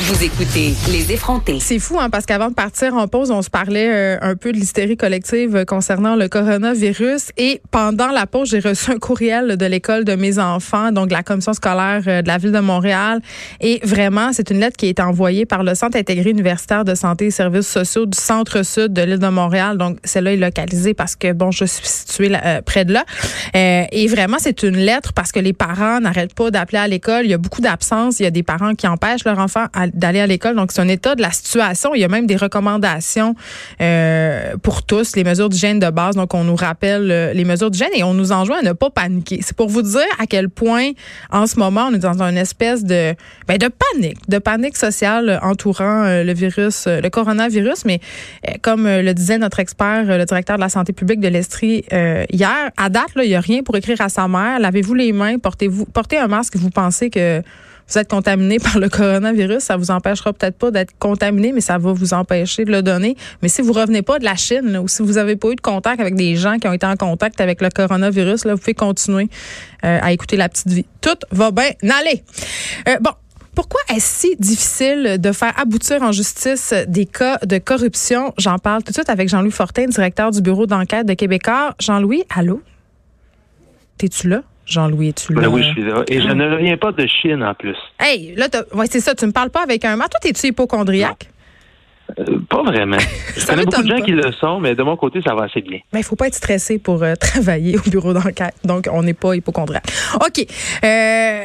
vous écoutez Les effrontés. C'est fou, hein, parce qu'avant de partir en pause, on se parlait euh, un peu de l'hystérie collective euh, concernant le coronavirus. Et pendant la pause, j'ai reçu un courriel de l'école de mes enfants, donc la commission scolaire euh, de la ville de Montréal. Et vraiment, c'est une lettre qui été envoyée par le Centre intégré universitaire de santé et services sociaux du centre-sud de l'île de Montréal. Donc, celle-là est localisée parce que, bon, je suis située près de là. et vraiment, c'est une lettre parce que les parents n'arrêtent pas d'appeler à l'école. Il y a beaucoup d'absences. Il y a des parents qui empêchent leur enfant à d'aller à l'école. Donc, c'est un état de la situation. Il y a même des recommandations euh, pour tous, les mesures d'hygiène de base. Donc, on nous rappelle euh, les mesures d'hygiène et on nous enjoint à ne pas paniquer. C'est pour vous dire à quel point, en ce moment, on est dans une espèce de, ben, de panique, de panique sociale entourant euh, le virus, euh, le coronavirus. Mais comme le disait notre expert, le directeur de la santé publique de l'Estrie hier, à date, là, il n'y a rien pour écrire à sa mère. Lavez-vous les mains, portez-vous, portez un masque. Vous pensez que vous êtes contaminé par le coronavirus, ça vous empêchera peut-être pas d'être contaminé, mais ça va vous empêcher de le donner. Mais si vous revenez pas de la Chine, ou si vous avez pas eu de contact avec des gens qui ont été en contact avec le coronavirus, là, vous pouvez continuer euh, à écouter la petite vie. Tout va bien aller. Euh, bon. Pourquoi est-ce si difficile de faire aboutir en justice des cas de corruption? J'en parle tout de suite avec Jean-Louis Fortin, directeur du bureau d'enquête de Québécois. Jean-Louis, allô? T'es-tu là? Jean-Louis, es-tu là? Ben oui, je suis là. Et je ne reviens pas de Chine en plus. Hey, là, ouais, c'est ça, tu me parles pas avec un mât. Toi, es-tu hypochondriaque? Euh, pas vraiment. Je connais beaucoup de gens qui le sont, mais de mon côté, ça va assez bien. Mais il faut pas être stressé pour euh, travailler au bureau d'enquête. Donc, on n'est pas hypochondriaque. OK. Euh,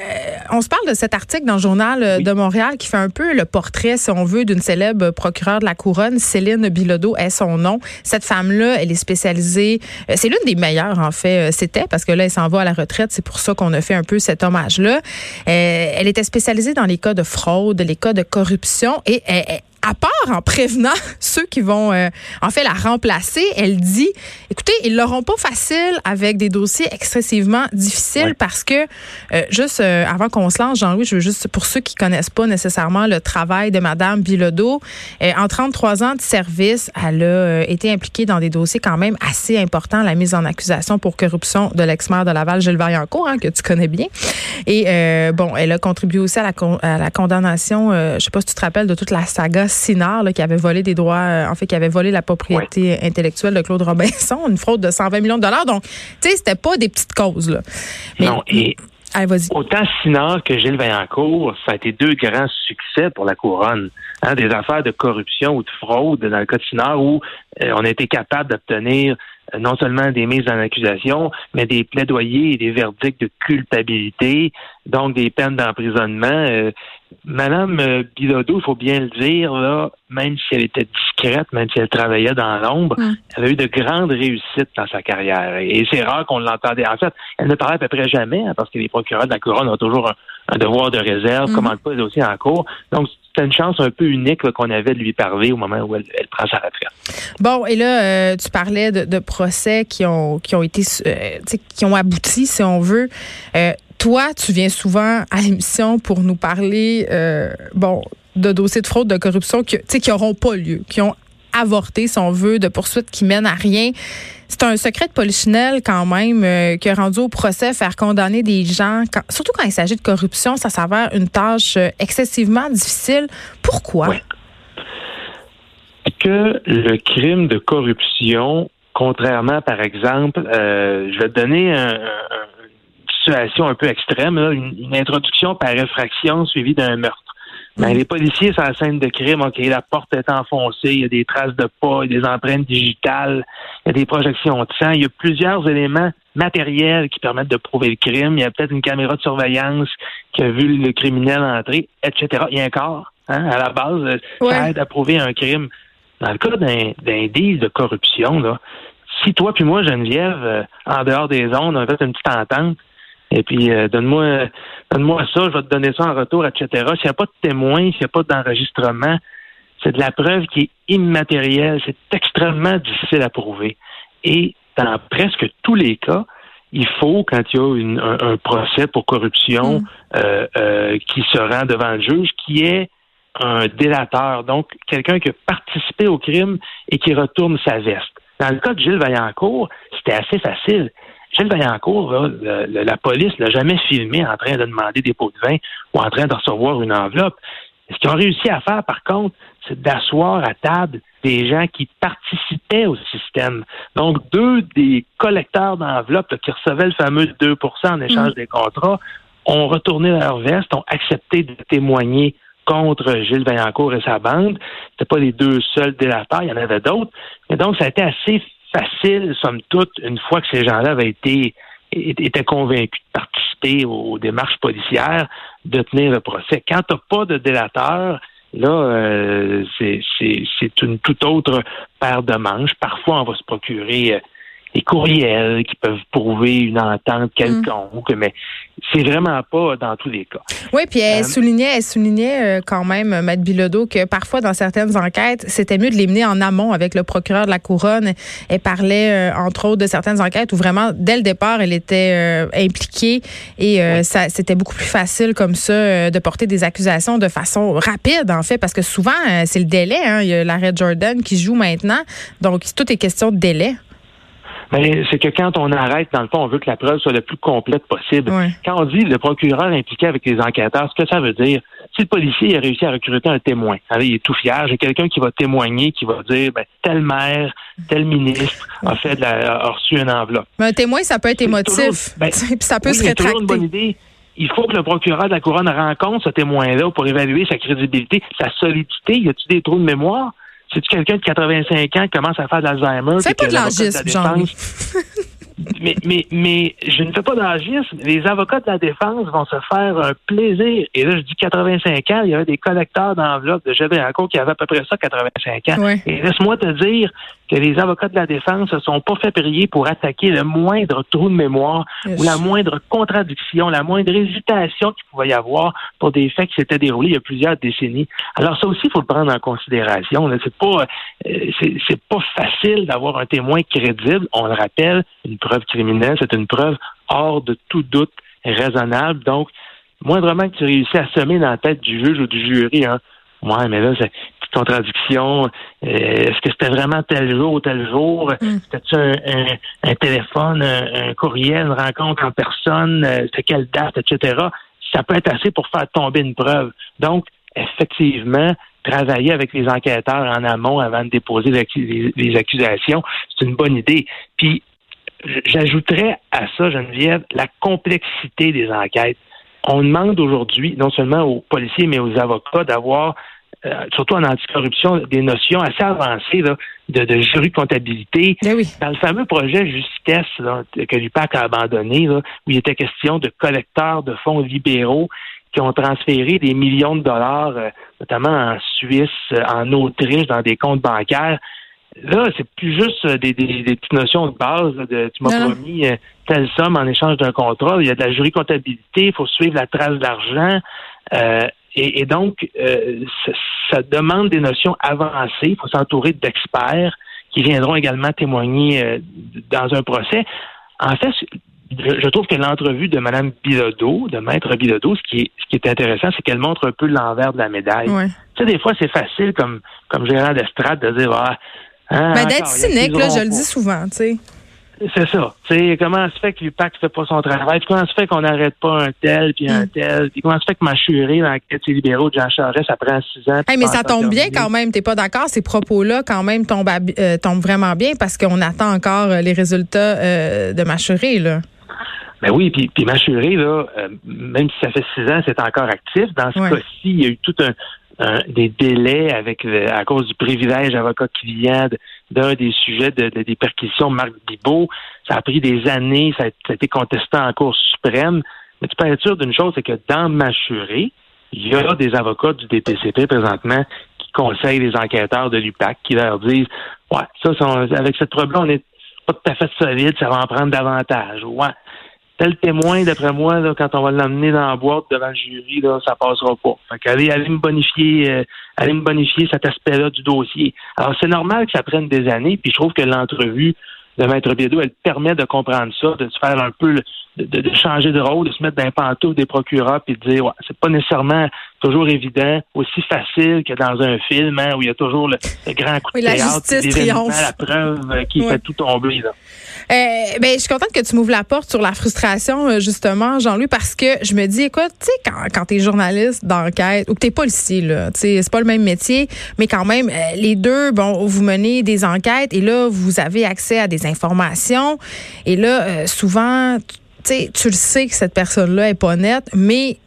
on se parle de cet article dans le journal de Montréal qui fait un peu le portrait, si on veut, d'une célèbre procureure de la couronne. Céline Bilodeau est son nom. Cette femme-là, elle est spécialisée. c'est l'une des meilleures, en fait. C'était parce que là, elle s'en va à la retraite. C'est pour ça qu'on a fait un peu cet hommage-là. elle était spécialisée dans les cas de fraude, les cas de corruption et elle, à part en prévenant ceux qui vont euh, en fait la remplacer, elle dit écoutez, ils l'auront pas facile avec des dossiers excessivement difficiles parce que euh, juste euh, avant qu'on se lance, Jean-Louis, je veux juste pour ceux qui connaissent pas nécessairement le travail de madame Bilodeau, en 33 ans de service, elle a été impliquée dans des dossiers quand même assez importants, la mise en accusation pour corruption de l'ex-maire de Laval Gilles Variancourt hein, que tu connais bien. Et bon, elle a contribué aussi à la, à la condamnation, je sais pas si tu te rappelles de toute la saga Sinard, qui avait volé des droits, euh, en fait, qui avait volé la propriété intellectuelle de Claude Robinson, une fraude de 120 millions de dollars. Donc, tu sais, c'était pas des petites causes. Là. non, et autant Sinard que Gilles Vaillancourt, ça a été deux grands succès pour la couronne. Hein, des affaires de corruption ou de fraude dans le cas de Sinard où euh, on a été capable d'obtenir non seulement des mises en accusation, mais des plaidoyers et des verdicts de culpabilité, donc des peines d'emprisonnement. Madame euh, Bilodeau, il faut bien le dire, là, même si elle était discrète, même si elle travaillait dans l'ombre, elle a eu de grandes réussites dans sa carrière. Et c'est rare qu'on l'entendait. En fait, elle ne parlait à peu près jamais, hein, parce que les procureurs de la couronne ont toujours un, devoir de réserve, mm. commandent pas les dossiers en cours. Donc, c'était une chance un peu unique qu'on avait de lui parler au moment où elle, prend sa retraite. Bon, et là, euh, tu parlais de, procès qui ont qui ont été euh, qui ont abouti, si on veut toi, tu viens souvent à l'émission pour nous parler, euh, bon, de dossiers de fraude, de corruption qui, qui n'auront pas lieu, qui ont avorté, si on veut, de poursuites qui mènent à rien. C'est un secret de polichinelle quand même euh, qui a rendu au procès faire condamner des gens, surtout quand il s'agit de corruption, ça s'avère une tâche euh, excessivement difficile. Pourquoi? Que le crime de corruption, contrairement par exemple, je vais te donner un situation un peu extrême, une, introduction par effraction suivie d'un meurtre. Ben, les policiers sur la scène de crime, OK, la porte est enfoncée, il y a des traces de pas, il y a des empreintes digitales, il y a des projections de sang, il y a plusieurs éléments matériels qui permettent de prouver le crime. Il y a peut-être une caméra de surveillance qui a vu le criminel entrer, etc. Il y a un corps, hein, à la base, ça aide à prouver un crime. Dans le cas d'un deal de corruption, là, si toi puis moi, Geneviève, en dehors des zones, on a fait une petite entente, et puis donne-moi donne-moi ça, je vais te donner ça en retour, etc. S'il n'y a pas de témoin, s'il n'y a pas d'enregistrement, c'est de la preuve qui est immatérielle, c'est extrêmement difficile à prouver. Et dans presque tous les cas, il faut, quand il y a un, procès pour corruption mm. euh, euh, qui se rend devant le juge, qui est un délateur, donc quelqu'un qui a participé au crime et qui retourne sa veste. Dans le cas de Gilles Vaillancourt, c'était assez facile. Gilles Vaillancourt, la police l'a jamais filmé en train de demander des pots de vin ou en train de recevoir une enveloppe. Ce qu'ils ont réussi à faire, par contre, c'est d'asseoir à table des gens qui participaient au système. Donc, deux des collecteurs d'enveloppes qui recevaient le fameux 2% en échange mm. des contrats ont retourné leur veste, ont accepté de témoigner contre Gilles Vaillancourt et sa bande. C'était pas les deux seuls délateurs, il y en avait d'autres. Et donc, ça a été assez facile, somme toute, une fois que ces gens-là avaient été étaient convaincus de participer aux démarches policières, de tenir le procès. Quand tu pas de délateur, là, euh, c'est une toute autre paire de manches. Parfois, on va se procurer euh, des courriels qui peuvent prouver une entente mm. quelconque, mais c'est vraiment pas dans tous les cas. Oui, puis elle euh, soulignait, elle soulignait euh, quand même, Matt Bilodeau, que parfois dans certaines enquêtes, c'était mieux de les mener en amont avec le procureur de la couronne. Elle parlait euh, entre autres de certaines enquêtes où vraiment dès le départ, elle était impliquée et ça c'était beaucoup plus facile comme ça de porter des accusations de façon rapide en fait, parce que souvent c'est le délai. Hein. Il y a l'arrêt Jordan qui joue maintenant, donc tout est question de délai. Mais c'est que quand on arrête, dans le fond, on veut que la preuve soit le plus complète possible. Quand on dit le procureur impliqué avec les enquêteurs, ce que ça veut dire, si le policier a réussi à recruter un témoin, il est tout fier, j'ai quelqu'un qui va témoigner, qui va dire, ben, tel maire, tel ministre a fait de la, a reçu une enveloppe. Mais un témoin, ça peut être émotif. Ben, ça peut se rétracter. une bonne idée il faut que le procureur de la couronne rencontre ce témoin-là pour évaluer sa crédibilité, sa solidité. Y a-t-il des trous de mémoire? C'est-tu quelqu'un de 85 ans qui commence à faire de l'Alzheimer? C'est pas de l'agisme, jean mais, mais, mais je ne fais pas d'agisme. Les avocats de la défense vont se faire un plaisir. Et là, je dis 85 ans, il y avait des collecteurs d'enveloppes de J'avais encore qui avaient à peu près ça, 85 ans. Et laisse-moi te dire que les avocats de la défense ne sont pas fait prier pour attaquer le moindre trou de mémoire ou la moindre contradiction, la moindre hésitation qu'il pouvait y avoir pour des faits qui s'étaient déroulés il y a plusieurs décennies. Alors ça aussi, il faut le prendre en considération. C'est pas, euh, c'est pas facile d'avoir un témoin crédible. On le rappelle, une preuve criminelle, c'est une preuve hors de tout doute raisonnable. Donc, moindrement que tu réussis à semer dans la tête du juge ou du jury, hein, ouais, mais là, c'est une contradiction. Euh, est-ce que c'était vraiment tel jour ou tel jour? Mm. C'était-tu un, téléphone, un, courriel, une rencontre en personne? Euh, c'était quelle date, etc.? Ça peut être assez pour faire tomber une preuve. Donc, effectivement, travailler avec les enquêteurs en amont avant de déposer les accusations, c'est une bonne idée. Puis, J'ajouterais à ça, Geneviève, la complexité des enquêtes. On demande aujourd'hui, non seulement aux policiers, mais aux avocats, d'avoir, euh, surtout en anticorruption, des notions assez avancées de, de jury de comptabilité. Ben Dans le fameux projet Justesse que l'UPAC a abandonné, où il était question de collecteurs de fonds libéraux qui ont transféré des millions de dollars, euh, notamment en Suisse, en Autriche, dans des comptes bancaires Là, c'est plus juste euh, des, petites notions de base. de, tu m'as promis euh, telle somme en échange d'un contrat. Il y a de la jury comptabilité, il faut suivre la trace d'argent. Euh, et, donc, ça, demande des notions avancées. Il faut s'entourer d'experts qui viendront également témoigner dans un procès. En fait, je, trouve que l'entrevue de Mme Bilodeau, de Maître Bilodeau, ce qui est, ce qui est intéressant, c'est qu'elle montre un peu l'envers de la médaille. Tu sais, des fois, c'est facile comme, comme gérant d'estrade de dire, ah, ah, ben, d'être cynique, là, je le dis souvent, tu sais. C'est ça. sais, comment se fait que l'UPAC ne fait pas son travail? Puis comment se fait qu'on n'arrête pas un tel, puis un mm. tel? Puis comment se fait que Machuré, dans la quête libéraux de Jean Charest, ça prend six ans? mais ça tombe bien quand même. T'es pas d'accord? Ces propos-là, quand même, tombent, euh, tombent vraiment bien parce qu'on attend encore euh, les résultats euh, de Machuré, là. Ben oui, puis, puis Machuré, là, même si ça fait six ans, c'est encore actif. Dans ce cas-ci, il y a eu tout un, des délais avec à cause du privilège avocat-client d'un des sujets de, des perquisitions de Marc Bibot. Ça a pris des années, ça a, été contesté en Cour suprême. Mais tu peux être sûr d'une chose, c'est que dans Machuré, il y a des avocats du DPCP présentement qui conseillent les enquêteurs de l'UPAC, qui leur disent Ouais, ça, avec cette preuve-là, on est pas tout à fait solide, ça va en prendre davantage. Ouais. Tel témoin, d'après moi, là, quand on va l'emmener dans la boîte devant le jury, là, ça passera pas. Fait qu'allez, allez me bonifier, euh, allez me bonifier cet aspect-là du dossier. Alors, c'est normal que ça prenne des années, puis je trouve que l'entrevue de Maître Biedou, elle permet de comprendre ça, de se faire un peu, de, de, changer de rôle, de se mettre dans les pantoufles des procureurs, puis de dire, ouais, c'est pas nécessairement toujours évident, aussi facile que dans un film, hein, où il y a toujours le, grand coup de oui, théâtre, la justice la preuve euh, qui fait tout tomber. Là. Euh, ben, je suis contente que tu m'ouvres la porte sur la frustration, euh, justement, Jean-Louis, parce que je me dis, écoute, tu sais, quand, quand tu es journaliste d'enquête ou que tu policier, là, tu sais, c'est pas le même métier, mais quand même, les deux, bon, vous menez des enquêtes et là, vous avez accès à des informations. Et là, souvent, tu sais, tu le sais que cette personne-là est pas nette, mais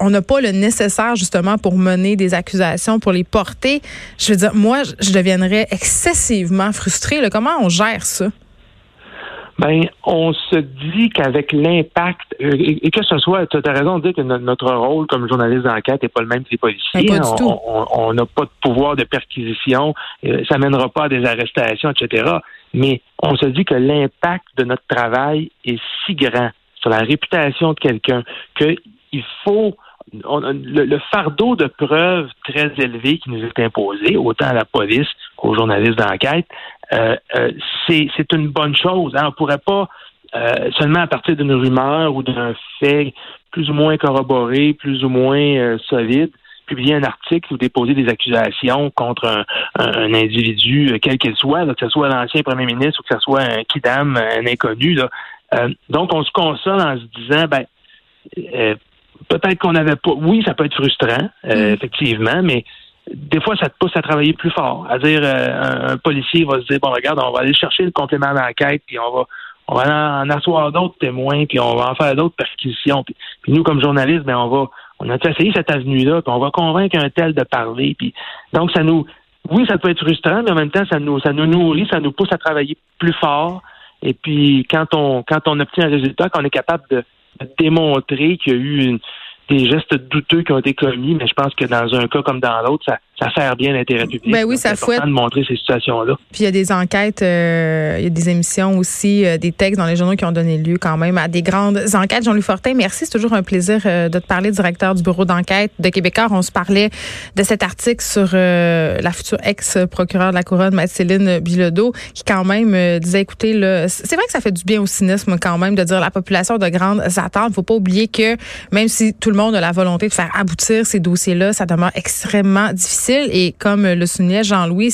on n'a pas le nécessaire justement pour mener des accusations, pour les porter. Je veux dire, moi, je deviendrais excessivement frustrée. Comment on gère ça? ben on se dit qu'avec l'impact, euh, et, que ce soit, tu as raison de dire que notre, rôle comme journaliste d'enquête n'est pas le même que les policiers. Ben, on n'a pas de pouvoir de perquisition, euh, ça mènera pas à des arrestations, etc. Mais on se dit que l'impact de notre travail est si grand sur la réputation de quelqu'un qu'il faut le, fardeau de preuves très élevé qui nous est imposé, autant à la police qu'aux journalistes d'enquête, euh, euh, c'est une bonne chose. Hein. On ne pourrait pas euh, seulement à partir d'une rumeur ou d'un fait plus ou moins corroboré, plus ou moins solide, publier un article ou déposer des accusations contre un, individu, quel qu'il soit, que ce soit l'ancien premier ministre ou que ce soit un kidam, un inconnu. donc, on se console en se disant, ben, peut-être qu'on n'avait pas. Oui, ça peut être frustrant, mm. effectivement, mais des fois, ça te pousse à travailler plus fort. À dire, euh, un, policier va se dire, bon, regarde, on va aller chercher le complément d'enquête, puis on va, on va en, asseoir d'autres témoins, puis on va en faire d'autres perquisitions. Puis, nous, comme journalistes, ben, on va, on a essayé cette avenue-là, puis on va convaincre un tel de parler. Puis, donc, ça nous, oui, ça peut être frustrant, mais en même temps, ça nous, ça nous nourrit, ça nous pousse à travailler plus fort. Et puis, quand on, quand on obtient un résultat, qu'on est capable de démontrer qu'il y a eu des gestes douteux qui ont été commis, mais je pense que dans un cas comme dans l'autre, ça, ça sert bien l'intérêt public. Ben oui, ça fouette. de montrer ces situations-là. Puis il y a des enquêtes, euh, il y a des émissions aussi, euh, des textes dans les journaux qui ont donné lieu quand même à des grandes enquêtes. Jean-Louis Fortin, merci. C'est toujours un plaisir euh, de te parler, directeur du bureau d'enquête de Québécois. On se parlait de cet article sur la future ex-procureure de la Couronne, Mathilde Bilodeau, qui quand même disait, écoutez, c'est vrai que ça fait du bien au cynisme quand même de dire la population de grandes attentes. Il faut pas oublier que même si tout le monde a la volonté de faire aboutir ces dossiers-là, ça demeure extrêmement et comme le soulignait Jean-Louis,